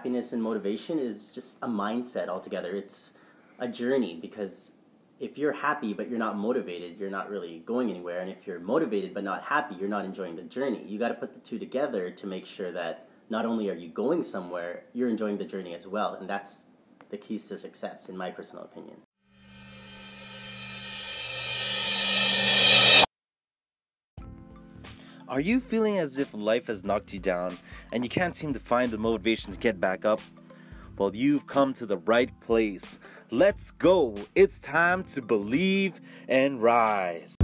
happiness and motivation is just a mindset altogether. It's a journey because if you're happy but you're not motivated, you're not really going anywhere. And if you're motivated but not happy, you're not enjoying the journey. You got to put the two together to make sure that not only are you going somewhere, you're enjoying the journey as well. And that's the keys to success, in my personal opinion. Are you feeling as if life has knocked you down and you can't seem to find the motivation to get back up? Well, you've come to the right place. Let's go. It's time to believe and rise.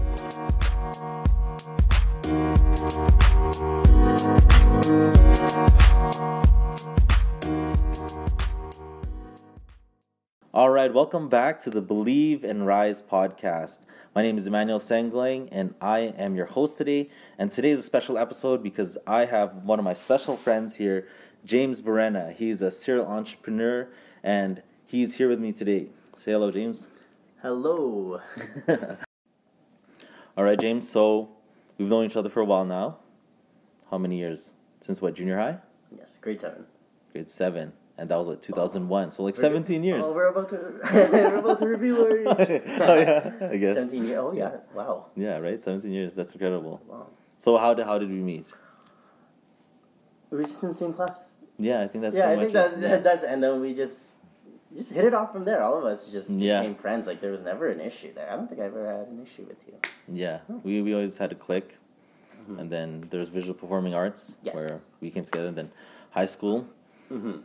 All right, welcome back to the Believe and Rise podcast. My name is Emmanuel Sengling, and I am your host today. And today is a special episode because I have one of my special friends here, James Barena. He's a serial entrepreneur, and he's here with me today. Say hello, James. Hello. All right, James. So we've known each other for a while now. How many years? Since what? Junior high? Yes, grade seven. Grade seven, and that was like 2001. So like 17 years. Oh, we're about to we're about to reveal our age. oh yeah, I guess. 17 years. Oh yeah. Wow. Yeah, right. 17 years. That's incredible. Wow. So how did how did we meet? We were just in the same class. Yeah, I think that's yeah, I think that, it. that that's and then we just just hit it off from there. All of us just Yeah. became friends. Like there was never an issue there. I don't think I ever had an issue with you. Yeah, we we always had a click, and then there's visual performing arts Yes. where we came together. And then high school, Mm-hmm.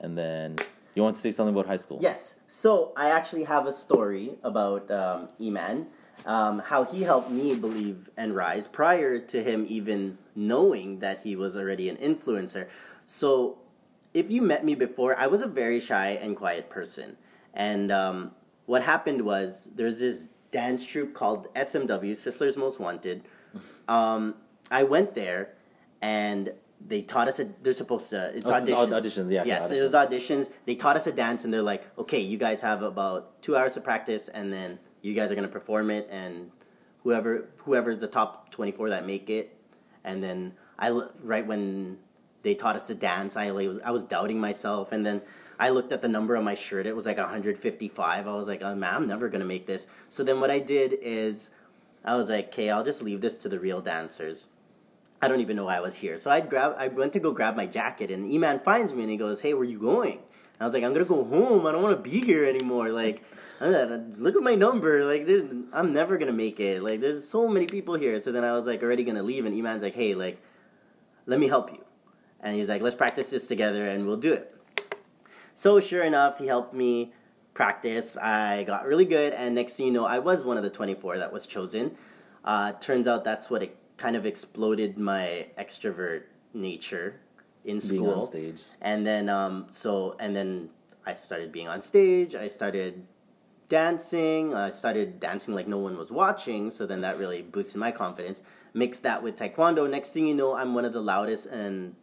And then you want to say something about high school? Yes. So I actually have a story about um, Eman, um, how he helped me believe and rise prior to him even knowing that he was already an influencer. So if you met me before, I was a very shy and quiet person. And um, what happened was there's this dance troupe called SMW, Sisler's Most Wanted. Um, I went there and they taught us a, they're supposed to it's Oh, auditions. auditions, yeah, Yes, it was auditions. They taught us a dance and they're like, okay, you guys have about two hours of practice and then you guys are gonna perform it and whoever whoever's the top twenty four that make it and then i right when they taught us to dance, I was I was doubting myself and then I looked at the number on my shirt. It was like 155. I was like, oh man, I'm never gonna make this. So then what I did is I was like, okay, I'll just leave this to the real dancers. I don't even know why I was here. So I grab, I went to go grab my jacket, and Eman finds me and he goes, "Hey, where you going?" And I was like, "I'm gonna go home. I don't want to be here anymore. Like, gonna, look at my number. Like, I'm never gonna make it. Like, there's so many people here." So then I was like, already gonna leave, and Eman's like, "Hey, like, let me help you," and he's like, "Let's practice this together, and we'll do it." So sure enough, he helped me practice. I got really good, and next thing you know, I was one of the 24 that was chosen. Uh, turns out that's what it kind of exploded my extrovert nature in Being school. on stage. And then, um, so, and then I started being on stage. I started dancing. I started dancing like no one was watching. So then that really boosted my confidence. Mix that with taekwondo. Next thing you know, I'm one of the loudest and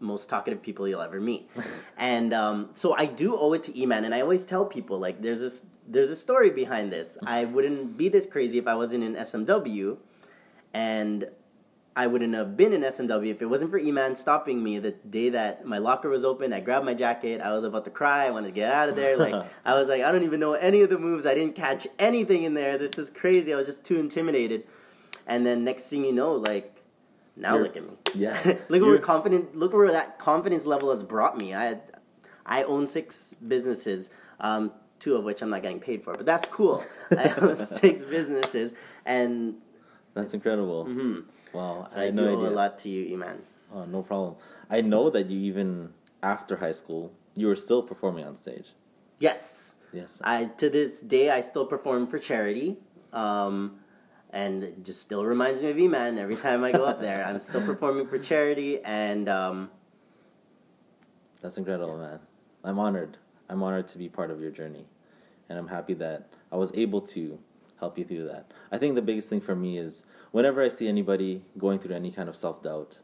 most talkative people you'll ever meet. and um, so I do owe it to Eman, and I always tell people like there's this there's a story behind this. I wouldn't be this crazy if I wasn't in SMW, and I wouldn't have been in SMW if it wasn't for Eman stopping me the day that my locker was open. I grabbed my jacket. I was about to cry. I wanted to get out of there. Like I was like, I don't even know any of the moves. I didn't catch anything in there. This is crazy. I was just too intimidated. And then next thing you know, like now You're- look at me. Yeah. look where confident. Look where that confidence level has brought me. I, I own six businesses, um, two of which I'm not getting paid for, but that's cool. I own six businesses, and That's incredible. mhm. Wow, so I I, do no owe idea. a lot to you, Eman. Oh, no problem. I know that you even after high school, you were still performing on stage. Yes, Yes. I to this day I still perform for charity. Um, and it just still reminds me of Eman every time I go up there. I'm still performing for charity, and um, That's incredible, man. I'm honored. I'm honored to be part of your journey. And I'm happy that I was able to help you through that. I think the biggest thing for me is whenever I see anybody going through any kind of self doubt,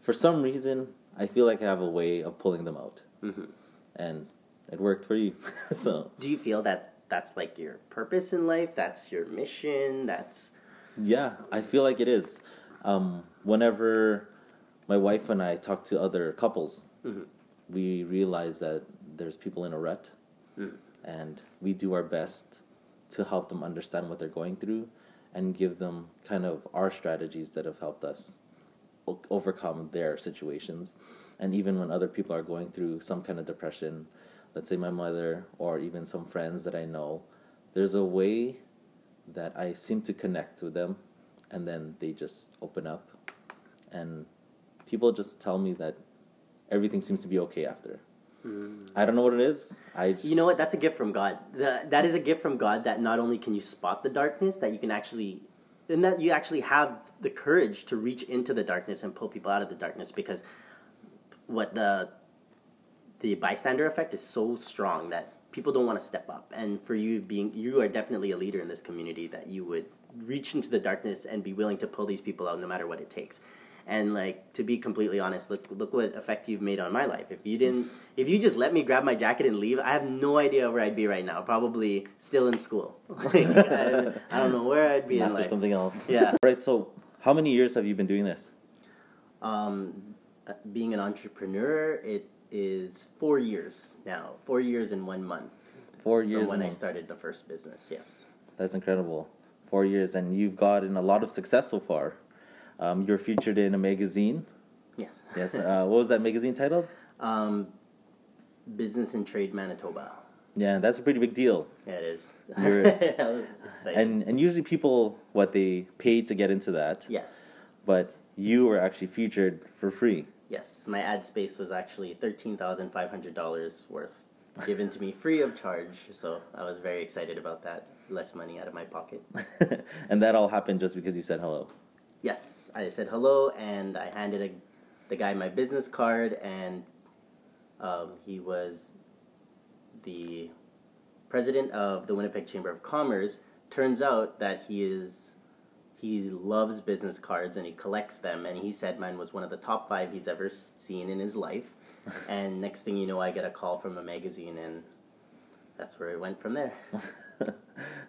for some reason, I feel like I have a way of pulling them out. mhm. And it worked for you. so, do you feel that that's like your purpose in life? That's your mission. That's yeah, I feel like it is. Um, whenever my wife and I talk to other couples, Mhm. we realize that there's people in a rut, Mm. and we do our best to help them understand what they're going through and give them kind of our strategies that have helped us overcome their situations. And even when other people are going through some kind of depression, let's say my mother or even some friends that I know, there's a way that I seem to connect with them and then they just open up and people just tell me that everything seems to be okay after. I don't know what it is. I just, You know what? That's a gift from God. The, that is a gift from God that not only can you spot the darkness, that you can actually, and that you actually have the courage to reach into the darkness and pull people out of the darkness. Because what the the bystander effect is so strong that people don't want to step up. And for you being, you are definitely a leader in this community that you would reach into the darkness and be willing to pull these people out no matter what it takes. And like to be completely honest, look look what effect you've made on my life. If you didn't, if you just let me grab my jacket and leave, I have no idea where I'd be right now. Probably still in school. Like, I, I don't know where I'd be master something else. Yeah. All right. So, how many years have you been doing this? Um, uh, being an entrepreneur, it is four years now. Four years and one month Four from years. when I started the first business. Yes. That's incredible. Four years, and you've gotten a lot of success so far. Um, you're featured in a magazine. Yes. Yes. Uh, what was that magazine titled? Um, Business and Trade Manitoba. Yeah, that's a pretty big deal. Yeah, it is. You're- I was excited. And and usually people what they pay to get into that, yes. but you were actually featured for free. Yes, my ad space was actually thirteen thousand five hundred dollars worth, given to me free of charge. So I was very excited about that. Less money out of my pocket. and that all happened just because you said hello. Yes, I said hello, and I handed a, the guy my business card, and um, he was the president of the Winnipeg Chamber of Commerce. Turns out that he is he loves business cards and he collects them, and he said mine was one of the top five he's ever seen in his life. and next thing you know, I get a call from a magazine, and that's where it went from there.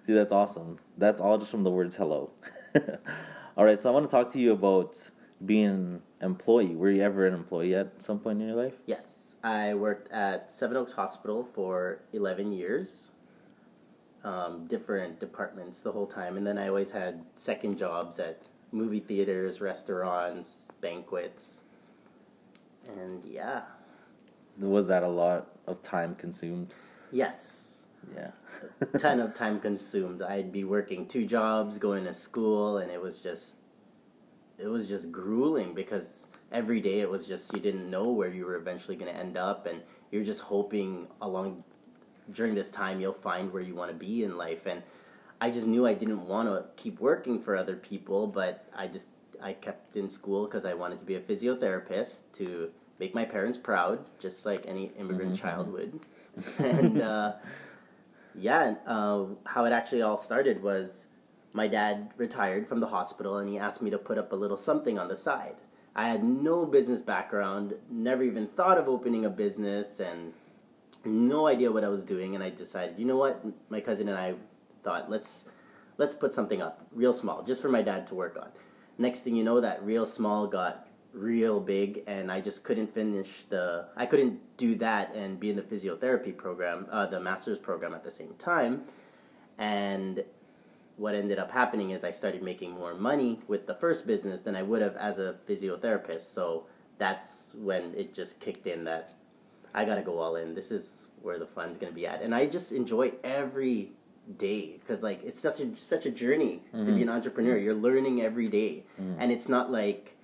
See, that's awesome. That's all just from the words hello. all right, so I want to talk to you about being an employee. Were you ever an employee at some point in your life? Yes, I worked at Seven Oaks Hospital for 11 years, um, different departments the whole time, and then I always had second jobs at movie theaters, restaurants, banquets, and yeah, Was that a lot of time consumed? yes, Yeah. ton of time consumed. I'd be working two jobs, going to school, and it was just, it was just grueling because every day it was just you didn't know where you were eventually going to end up, and you're just hoping along during this time you'll find where you want to be in life. And I just knew I didn't want to keep working for other people, but I just I kept in school because I wanted to be a physiotherapist to make my parents proud, just like any immigrant Mhm, child would. and uh, yeah, uh, how it actually all started was my dad retired from the hospital and he asked me to put up a little something on the side. I had no business background, never even thought of opening a business, and no idea what I was doing. And I decided, you know what, my cousin and I thought let's let's put something up real small, just for my dad to work on. Next thing you know, that real small got real big, and I just couldn't finish the. I couldn't do that and be in the physiotherapy program, uh, the master's program at the same time, and what ended up happening is I started making more money with the first business than I would have as a physiotherapist. So that's when it just kicked in that I got to go all in. This is where the fun's going to be at. And I just enjoy every day because like it's such a such a journey to be an entrepreneur. You're learning every day. And it's not like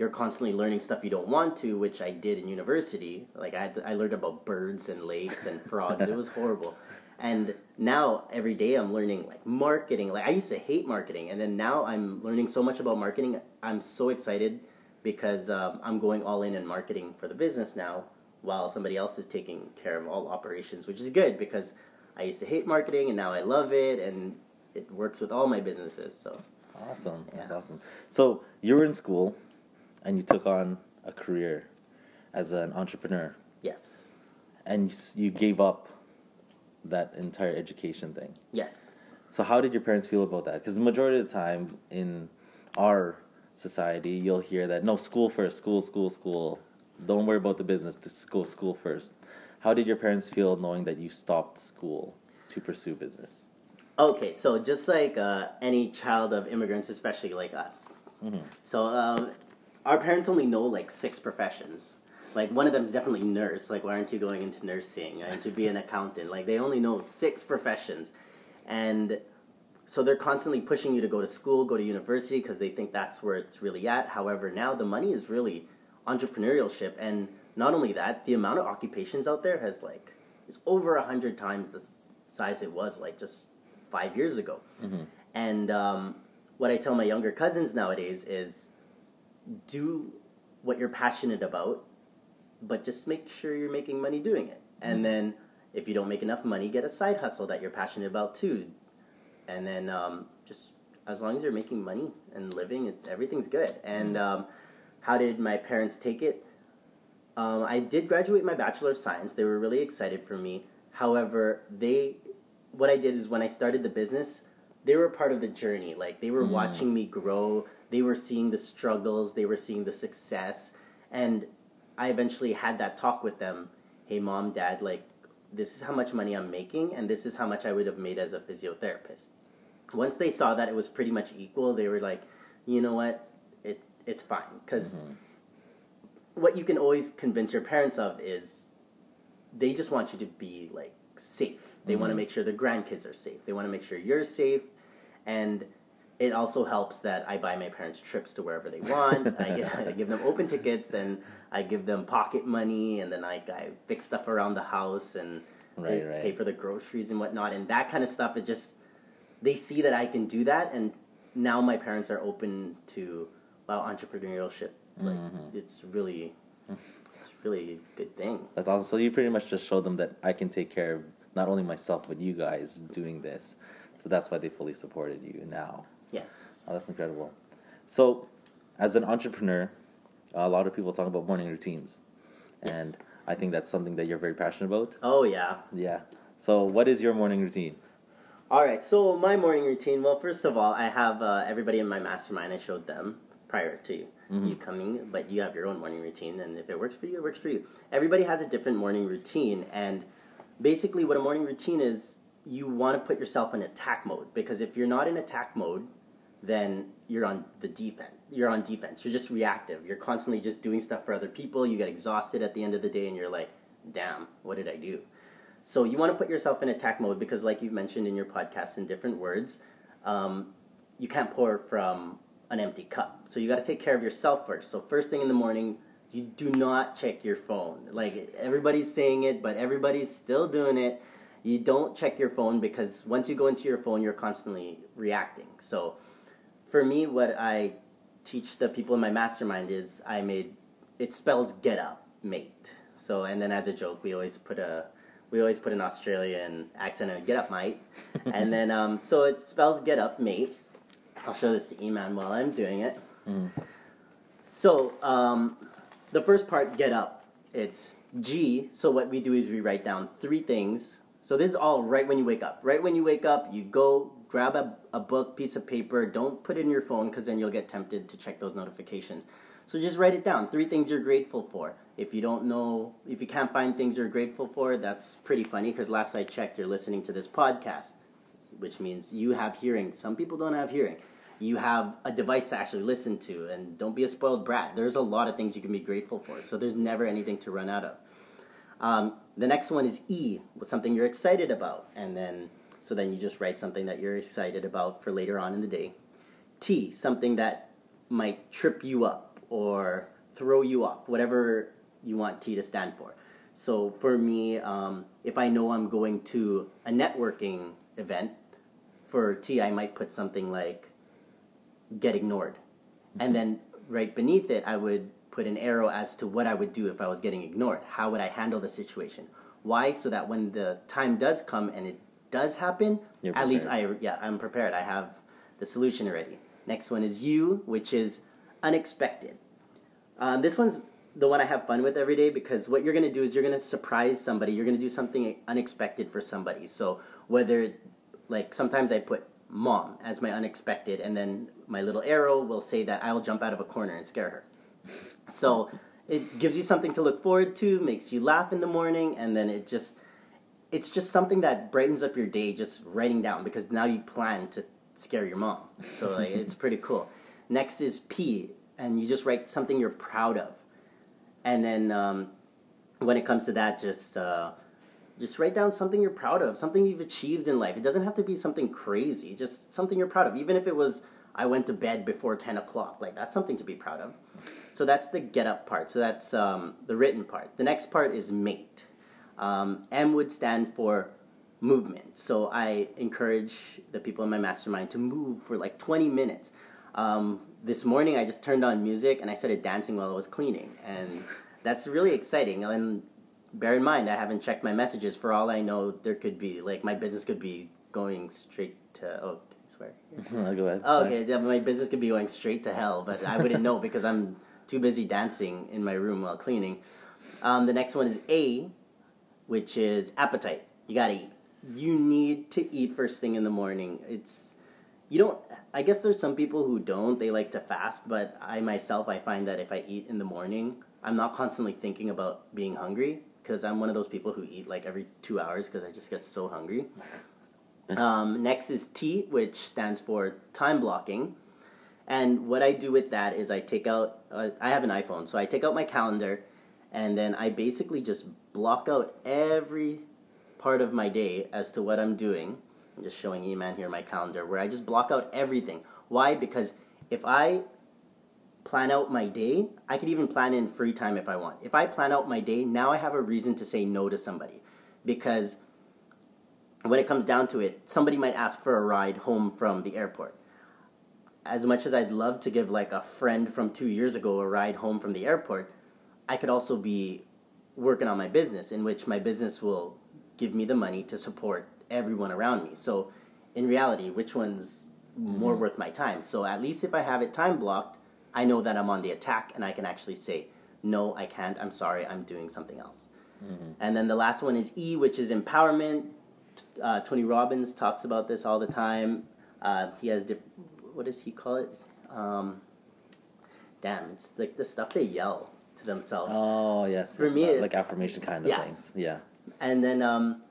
you're constantly learning stuff you don't want to, which I did in university. Like I had to, I learned about birds and lakes and frogs. it was horrible. And now every day I'm learning like marketing. Like I used to hate marketing, and then now I'm learning so much about marketing. I'm so excited because um, I'm going all in in marketing for the business now, while somebody else is taking care of all operations, which is good because I used to hate marketing and now I love it, and it works with all my businesses. So Awesome. That's Yeah. awesome. So you were in school and you took on a career as an entrepreneur yes, and you, gave up that entire education thing. yes. So how did your parents feel about that? Because the majority of the time in our society, you'll hear that no school first, school, school, school. don't worry about the business. Just go school first. How did your parents feel knowing that you stopped school to pursue business? Okay, so just like uh, any child of immigrants, especially like us, so um, our parents only know like six professions. Like one of them is definitely nurse. Like why aren't you going into nursing? and to be an accountant? Like they only know six professions, and so they're constantly pushing you to go to school, go to university because they think that's where it's really at. However, now the money is really entrepreneurship, and not only that, the amount of occupations out there has like is over a hundred times the size it was like just five years ago. And um, what I tell my younger cousins nowadays is do what you're passionate about, but just make sure you're making money doing it. And then if you don't make enough money, get a side hustle that you're passionate about too. And then um, just as long as you're making money and living, it, everything's good. And um, how did my parents take it? Um, I did graduate my Bachelor of Science. They were really excited for me. However, they, what I did is when I started the business, they were part of the journey. Like they were watching me grow. They were seeing the struggles. They were seeing the success, and I eventually had that talk with them. Hey, mom, dad, like this is how much money I'm making, and this is how much I would have made as a physiotherapist. Once they saw that it was pretty much equal, they were like, you know what, it it's fine because mm-hmm. what you can always convince your parents of is they just want you to be like safe. They want to mm-hmm. make sure their grandkids are safe. They want to make sure you're safe, and it also helps that I buy my parents trips to wherever they want. I, give, I give them open tickets and I give them pocket money, and then I, I fix stuff around the house and Right, right. pay for the groceries and whatnot, and that kind of stuff. It just they see that I can do that, and now my parents are open to wow entrepreneurship. Like Mm-hmm. it's really, it's really a good thing. That's awesome. So you pretty much just showed them that I can take care of not only myself but you guys doing this. So that's why they fully supported you now. Yes. Oh, that's incredible. So, as an entrepreneur, a lot of people talk about morning routines, and I think that's something that you're very passionate about. Oh yeah. Yeah. So, what is your morning routine? All right. So my morning routine. Well, first of all, I have uh, everybody in my mastermind. I showed them prior to you coming, but you have your own morning routine, and if it works for you, it works for you. Everybody has a different morning routine, and basically, what a morning routine is, you want to put yourself in attack mode because if you're not in attack mode, then you're on the defense. You're on defense. You're just reactive. You're constantly just doing stuff for other people. You get exhausted at the end of the day, and you're like, "Damn, what did I do?" So you want to put yourself in attack mode because, like you've mentioned in your podcast in different words, um, you can't pour from an empty cup. So you got to take care of yourself first. So first thing in the morning, you do not check your phone. Like everybody's saying it, but everybody's still doing it. You don't check your phone because once you go into your phone, you're constantly reacting. So for me, what I teach the people in my mastermind is I made it spells get up, mate. So and then as a joke, we always put a we always put an Australian accent on get up, mate. and then um, so it spells get up, mate. I'll show this to Eman while I'm doing it. So um, the first part, get up. It's G. So what we do is we write down three things. So this is all right when you wake up. Right when you wake up, you go grab a, a book, piece of paper. Don't put it in your phone because then you'll get tempted to check those notifications. So just write it down. Three things you're grateful for. If you don't know, if you can't find things you're grateful for, that's pretty funny because last I checked, you're listening to this podcast, which means you have hearing. Some people don't have hearing. You have a device to actually listen to, and don't be a spoiled brat. There's a lot of things you can be grateful for, so there's never anything to run out of. Um, the next one is E, something you're excited about, and then so then you just write something that you're excited about for later on in the day. T, something that might trip you up or throw you off, whatever you want T to stand for. So for me, um, if I know I'm going to a networking event, for T, I might put something like get ignored. And then right beneath it, I would put an arrow as to what I would do if I was getting ignored. How would I handle the situation? Why? So that when the time does come and it does happen, You're at least. I yeah, I'm prepared. I have the solution already. Next one is you, which is unexpected. Um, this one's the one I have fun with every day because what you're going to do is you're going to surprise somebody. You're going to do something unexpected for somebody. So whether, like, sometimes I put mom as my unexpected, and then my little arrow will say that I'll jump out of a corner and scare her. So it gives you something to look forward to, makes you laugh in the morning, and then it just it's just something that brightens up your day just writing down because now you plan to scare your mom. So like it's pretty cool. Next is P, and you just write something you're proud of, and then um, when it comes to that, just uh, just write down something you're proud of, something you've achieved in life. It doesn't have to be something crazy, just something you're proud of, even if it was I went to bed before ten o'clock. Like that's something to be proud of. So that's the get up part. So that's um, the written part. The next part is mate. Um, M would stand for movement. So I encourage the people in my mastermind to move for like 20 minutes. Um, this morning I just turned on music and I started dancing while I was cleaning. And that's really exciting. And bear in mind, I haven't checked my messages. For all I know, there could be, like, my business could be going straight to, oh, I swear. Go ahead. Oh, okay, yeah, my business could be going straight to hell, but I wouldn't know because I'm too busy dancing in my room while cleaning. Um, the next one is A, which is appetite. You gotta eat. You need to eat first thing in the morning. It's you don't. I guess there's some people who don't. They like to fast, but I myself I find that if I eat in the morning, I'm not constantly thinking about being hungry because I'm one of those people who eat like every two hours because I just get so hungry. Um, next is T, which stands for time blocking. And what I do with that is I take out, uh, I have an iPhone, so I take out my calendar and then I basically just block out every part of my day as to what I'm doing. I'm just showing E-Man here my calendar where I just block out everything. Why? Because if I plan out my day, I could even plan in free time if I want. If I plan out my day, now I have a reason to say no to somebody. Because when it comes down to it, somebody might ask for a ride home from the airport. As much as I'd love to give like a friend from two years ago a ride home from the airport, I could also be working on my business, in which my business will give me the money to support everyone around me. So, in reality, which one's more worth my time? So, at least if I have it time blocked, I know that I'm on the attack and I can actually say, no, I can't, I'm sorry, I'm doing something else. And then the last one is E, which is empowerment. Uh, Tony Robbins talks about this all the time. Uh, he has, diff- what does he call it? Um, damn, it's like the stuff they yell to themselves. Oh yes. For yes, me, that- like affirmation kind of Yeah. things. Yeah. And then um,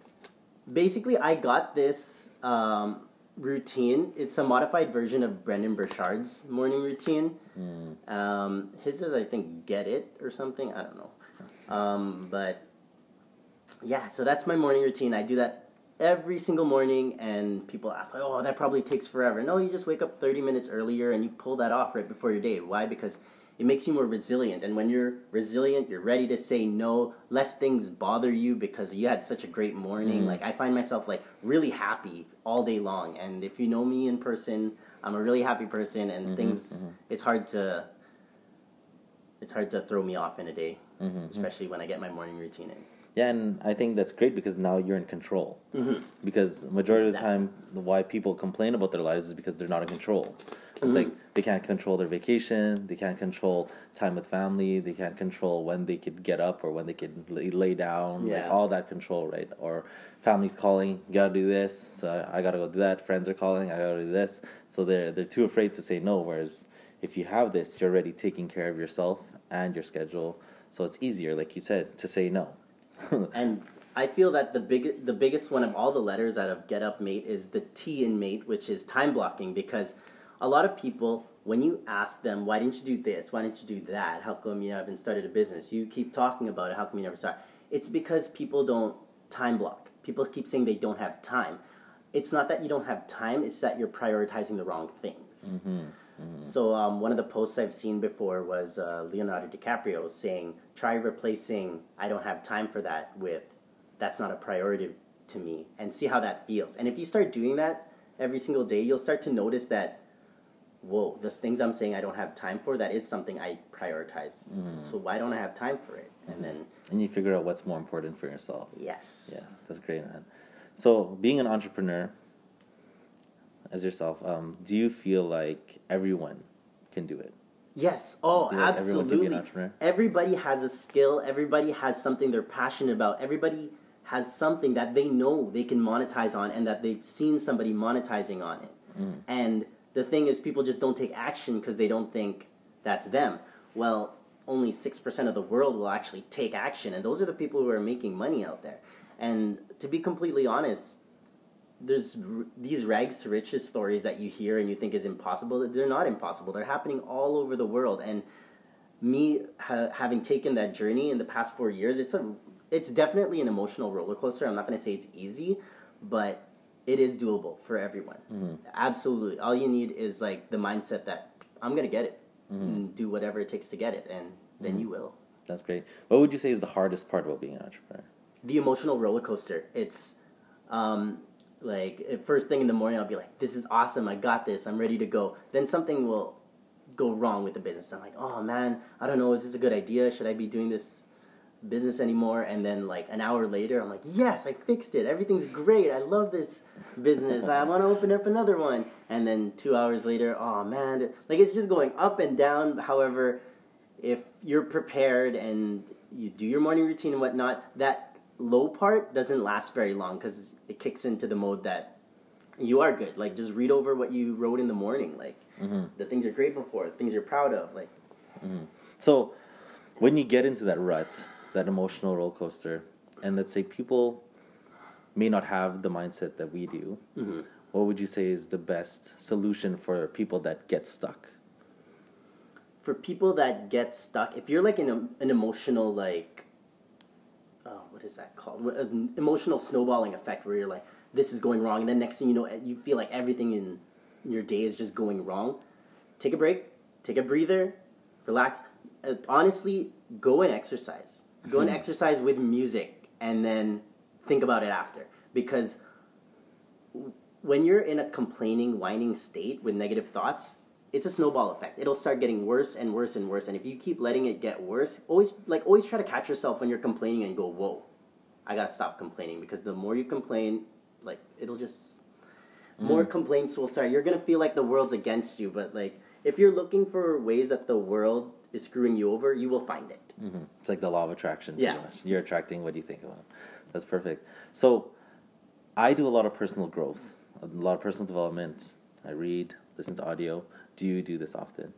basically, I got this um, routine. It's a modified version of Brendon Burchard's morning routine. Mm. Um, his is, I think, Get It or something. I don't know. Um, but yeah, so that's my morning routine. I do that every single morning, and people ask, like, oh, that probably takes forever. No, you just wake up 30 minutes earlier and you pull that off right before your day. Why? Because it makes you more resilient. And when you're resilient, you're ready to say no. Less things bother you because you had such a great morning. Mm. Like, I find myself, like, really happy all day long. And if you know me in person, I'm a really happy person, and Mhm, things, mhm. it's hard to. It's hard to throw me off in a day, Mhm, especially when I get my morning routine in. Yeah, and I think that's great because now you're in control. Mm-hmm. Because majority of the time, why people complain about their lives is because they're not in control. It's Mhm. like they can't control their vacation, they can't control time with family, they can't control when they could get up or when they could lay, lay down, like Yeah. all that control, right? Or family's calling, you gotta do this, so I, I gotta go do that. Friends are calling, I gotta do this. So they're they're too afraid to say no. Whereas if you have this, you're already taking care of yourself and your schedule, so it's easier, like you said, to say no. And I feel that the big, the biggest one of all the letters out of Get Up Mate is the T in Mate, which is time blocking. Because a lot of people, when you ask them, "Why didn't you do this? Why didn't you do that? How come you haven't started a business? You keep talking about it. How come you never start?" It's because people don't time block. People keep saying they don't have time. It's not that you don't have time; it's that you're prioritizing the wrong things. So um, one of the posts I've seen before was uh, Leonardo DiCaprio saying, "Try replacing I don't have time for that with that's not a priority to me, and see how that feels." And if you start doing that every single day, you'll start to notice that, whoa, the things I'm saying I don't have time for that is something I prioritize. So why don't I have time for it? And then and you figure out what's more important for yourself. yes, Yes, that's great, man. So, being an entrepreneur as yourself, um, do you feel like everyone can do it? Yes. Oh, like can be an absolutely. Everybody has a skill. Everybody has something they're passionate about. Everybody has something that they know they can monetize on and that they've seen somebody monetizing on it. Mm. And the thing is, people just don't take action because they don't think that's them. Well, only 6% of the world will actually take action. And those are the people who are making money out there. And to be completely honest, there's r- these rags to riches stories that you hear and you think is impossible. They're not impossible. They're happening all over the world. And me ha- having taken that journey in the past four years, it's a it's definitely an emotional roller coaster. I'm not going to say it's easy, but it is doable for everyone. Mm-hmm. Absolutely. All you need is like the mindset that I'm going to get it mm-hmm. and do whatever it takes to get it, and then mm-hmm. you will. That's great. What would you say is the hardest part about being an entrepreneur? the emotional roller coaster. It's um, like first thing in the morning, I'll be like, "This is awesome! I got this! I'm ready to go." Then something will go wrong with the business. I'm like, "Oh man, I don't know. Is this a good idea? Should I be doing this business anymore?" And then like an hour later, I'm like, "Yes, I fixed it. Everything's great. I love this business. I want to open up another one." And then two hours later, oh man, like it's just going up and down. However, if you're prepared and you do your morning routine and whatnot, that low part doesn't last very long because it kicks into the mode that you are good. Like just read over what you wrote in the morning, like mm-hmm. the things you're grateful for, the things you're proud of. Like mm-hmm. So, when you get into that rut, that emotional roller coaster, and let's say people may not have the mindset that we do, what would you say is the best solution for people that get stuck? for people that get stuck, if you're like in a, an emotional like, oh, what is that called? An emotional snowballing effect where you're like, this is going wrong, and then next thing you know, you feel like everything in your day is just going wrong. Take a break, take a breather, relax. Uh, honestly, go and exercise. Go and exercise with music, and then think about it after because when you're in a complaining, whining state with negative thoughts, it's a snowball effect. It'll start getting worse and worse and worse. And if you keep letting it get worse, always like always try to catch yourself when you're complaining and go, "Whoa, I gotta stop complaining." Because the more you complain, like it'll just more mm. complaints will start. You're gonna feel like the world's against you. But like if you're looking for ways that the world is screwing you over, you will find it. hmm It's like the law of attraction. Yeah. You're attracting what you think about. That's perfect. So, I do a lot of personal growth, a lot of personal development. I read, listen to audio. Do you do this often?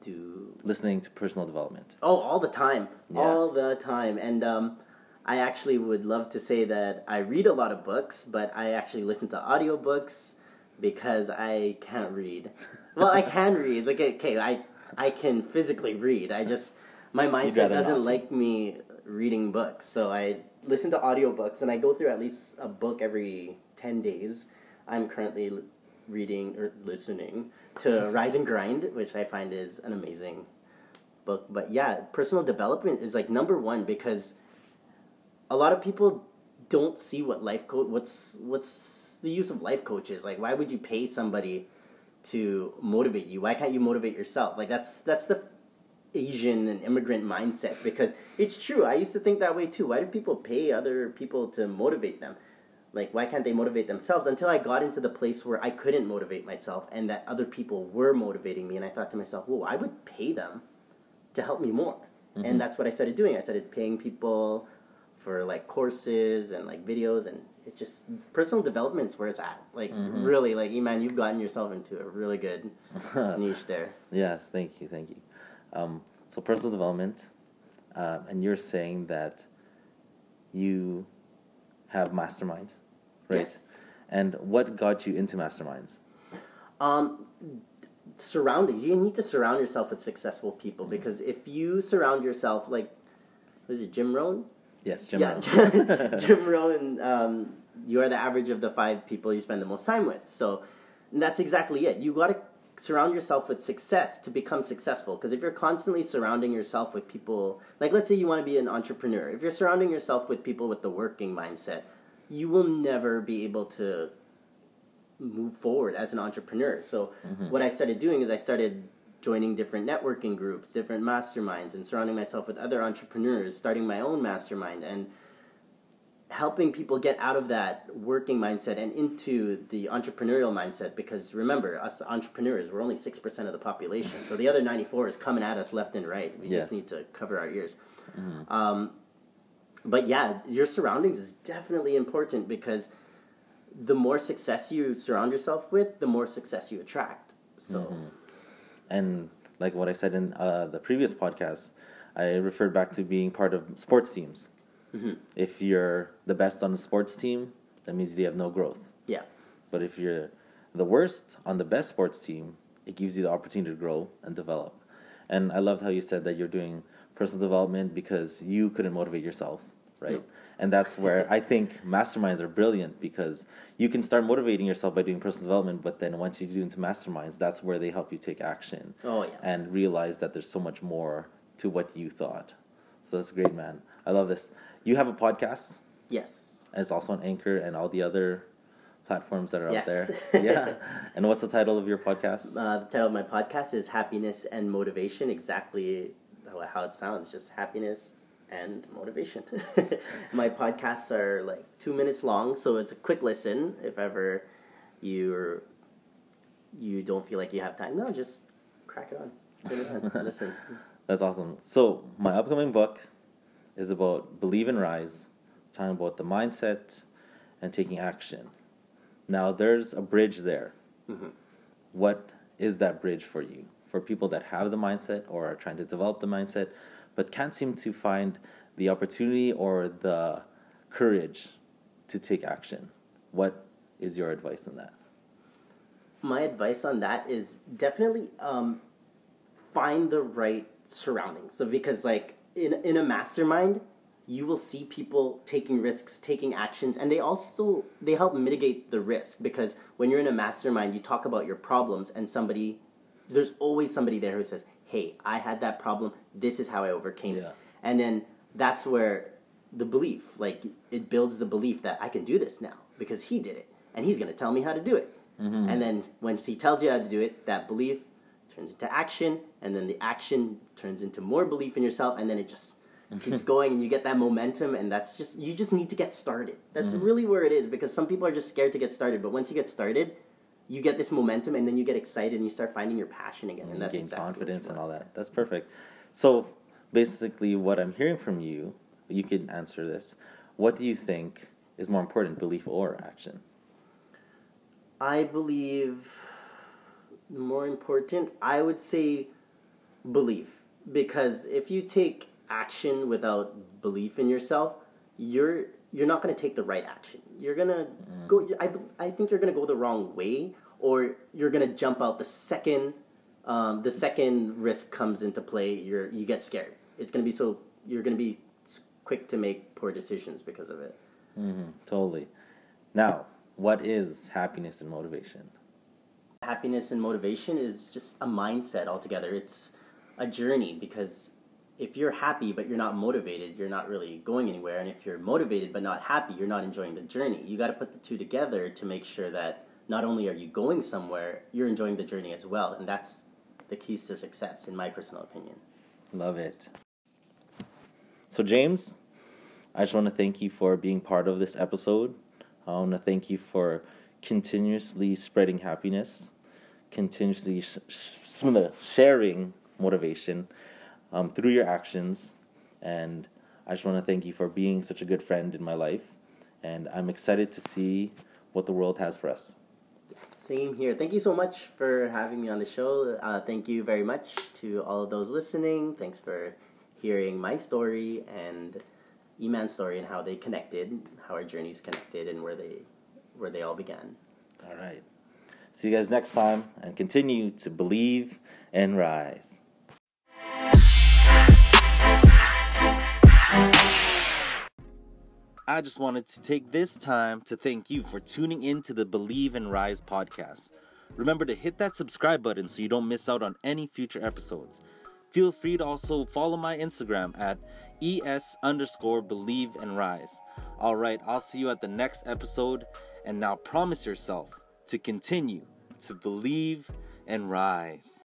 Do Listening to personal development. Oh, all the time, Yeah. all the time, and um, I actually would love to say that I read a lot of books, but I actually listen to audiobooks because I can't read. Well, I can read. Like, okay, I I can physically read. I just my mindset doesn't like me reading books, so I listen to audiobooks, and I go through at least a book every ten days. I'm currently reading or listening to Rise and Grind, which I find is an amazing book. But yeah, personal development is like number one because a lot of people don't see what life coach what's what's the use of life coaches. Like why would you pay somebody to motivate you? Why can't you motivate yourself? Like that's that's the asian and immigrant mindset because it's true. I used to think that way too. Why do people pay other people to motivate them? Like why can't they motivate themselves? Until i got into the place where i couldn't motivate myself and that other people were motivating me and i thought to myself whoa i would pay them to help me more. And mm-hmm. that's what i started doing. I started paying people for like courses and like videos and it just personal development's where it's at like really like Eman you've gotten yourself into a really good niche there Yes, thank you, thank you. Um, so personal development, um, and you're saying that you have masterminds, right? Yes. And what got you into masterminds? um surroundings you need to surround yourself with successful people because if you surround yourself like was it Jim Rohn Yes, Jim. yeah, Rohn. Jim Rohn, um, you are the average of the five people you spend the most time with. So that's exactly it. You got to surround yourself with success to become successful. Because if you're constantly surrounding yourself with people, like let's say you want to be an entrepreneur, if you're surrounding yourself with people with the working mindset, you will never be able to move forward as an entrepreneur. So what I started doing is I started joining different networking groups, different masterminds, and surrounding myself with other entrepreneurs, starting my own mastermind, and helping people get out of that working mindset and into the entrepreneurial mindset. Because remember, us entrepreneurs, we're only six percent of the population, so the other ninety four is coming at us left and right. We Yes. just need to cover our ears. Um, but yeah, your surroundings is definitely important because the more success you surround yourself with, the more success you attract. So and like what I said in uh, the previous podcast, I referred back to being part of sports teams. Mm-hmm. If you're the best on the sports team, that means you have no growth. Yeah. But if you're the worst on the best sports team, it gives you the opportunity to grow and develop. And I loved how you said that you're doing personal development because you couldn't motivate yourself, right? Nope. And that's where I think masterminds are brilliant because you can start motivating yourself by doing personal development, but then once you do into masterminds, that's where they help you take action Oh yeah. and realize that there's so much more to what you thought. So that's great, man. I love this. You have a podcast, yes. and it's also on Anchor and all the other platforms that are Yes. out there. Yeah. and what's the title of your podcast? Uh, the title of my podcast is Happiness and Motivation. Exactly how- how it sounds, just happiness and motivation. my podcasts are like two minutes long, so it's a quick listen. If ever you're you don't feel like you have time, no, just crack it on, it on, listen. That's awesome. So my upcoming book is about believe and rise, talking about the mindset and taking action. Now there's a bridge there. Mhm. What is that bridge for you? For people that have the mindset or are trying to develop the mindset, but can't seem to find the opportunity or the courage to take action. What is your advice on that? my advice on that is definitely um, find the right surroundings. So because like in in a mastermind, you will see people taking risks, taking actions, and they also they help mitigate the risk because when you're in a mastermind, you talk about your problems, and somebody there's always somebody there who says, "Hey, I had that problem. This is how I overcame Yeah. it," and then that's where the belief, like it builds the belief that I can do this now because he did it, and he's going to tell me how to do it. Mm-hmm. And then once he tells you how to do it, that belief turns into action, and then the action turns into more belief in yourself, and then it just mm-hmm. keeps going, and you get that momentum, and that's just you just need to get started. That's mm-hmm. really where it is because some people are just scared to get started, but once you get started, you get this momentum, and then you get excited, and you start finding your passion again, and and that's gain exactly confidence and all that. That's perfect. So basically, what I'm hearing from you, you can answer this. What do you think is more important, belief or action? I believe more important, I would say belief. Because if you take action without belief in yourself, you're you're not going to take the right action. You're going to mm. go I, I think you're going to go the wrong way or you're going to jump out the second um, the second risk comes into play, you're you get scared. It's going to be so you're going to be quick to make poor decisions because of it. Mm-hmm, totally. Now, what is happiness and motivation? happiness and motivation is just a mindset altogether. It's a journey because if you're happy but you're not motivated, you're not really going anywhere. And if you're motivated but not happy, you're not enjoying the journey. You got to put the two together to make sure that not only are you going somewhere, you're enjoying the journey as well. And that's the keys to success, in my personal opinion. Love it. So, James, I just want to thank you for being part of this episode. I want to thank you for continuously spreading happiness, continuously sh- sh- sharing motivation um, through your actions. And I just want to thank you for being such a good friend in my life. And I'm excited to see what the world has for us. Same here. Thank you so much for having me on the show. Uh, thank you very much to all of those listening. Thanks for hearing my story and Eman's story and how they connected, how our journeys connected, and where they where they all began. All right. See you guys next time and continue to believe and rise. I just wanted to take this time to thank you for tuning in to the Believe and Rise podcast. Remember to hit that subscribe button so you don't miss out on any future episodes. Feel free to also follow my Instagram at es underscore believe and rise. All right, I'll see you at the next episode. And now promise yourself to continue to believe and rise.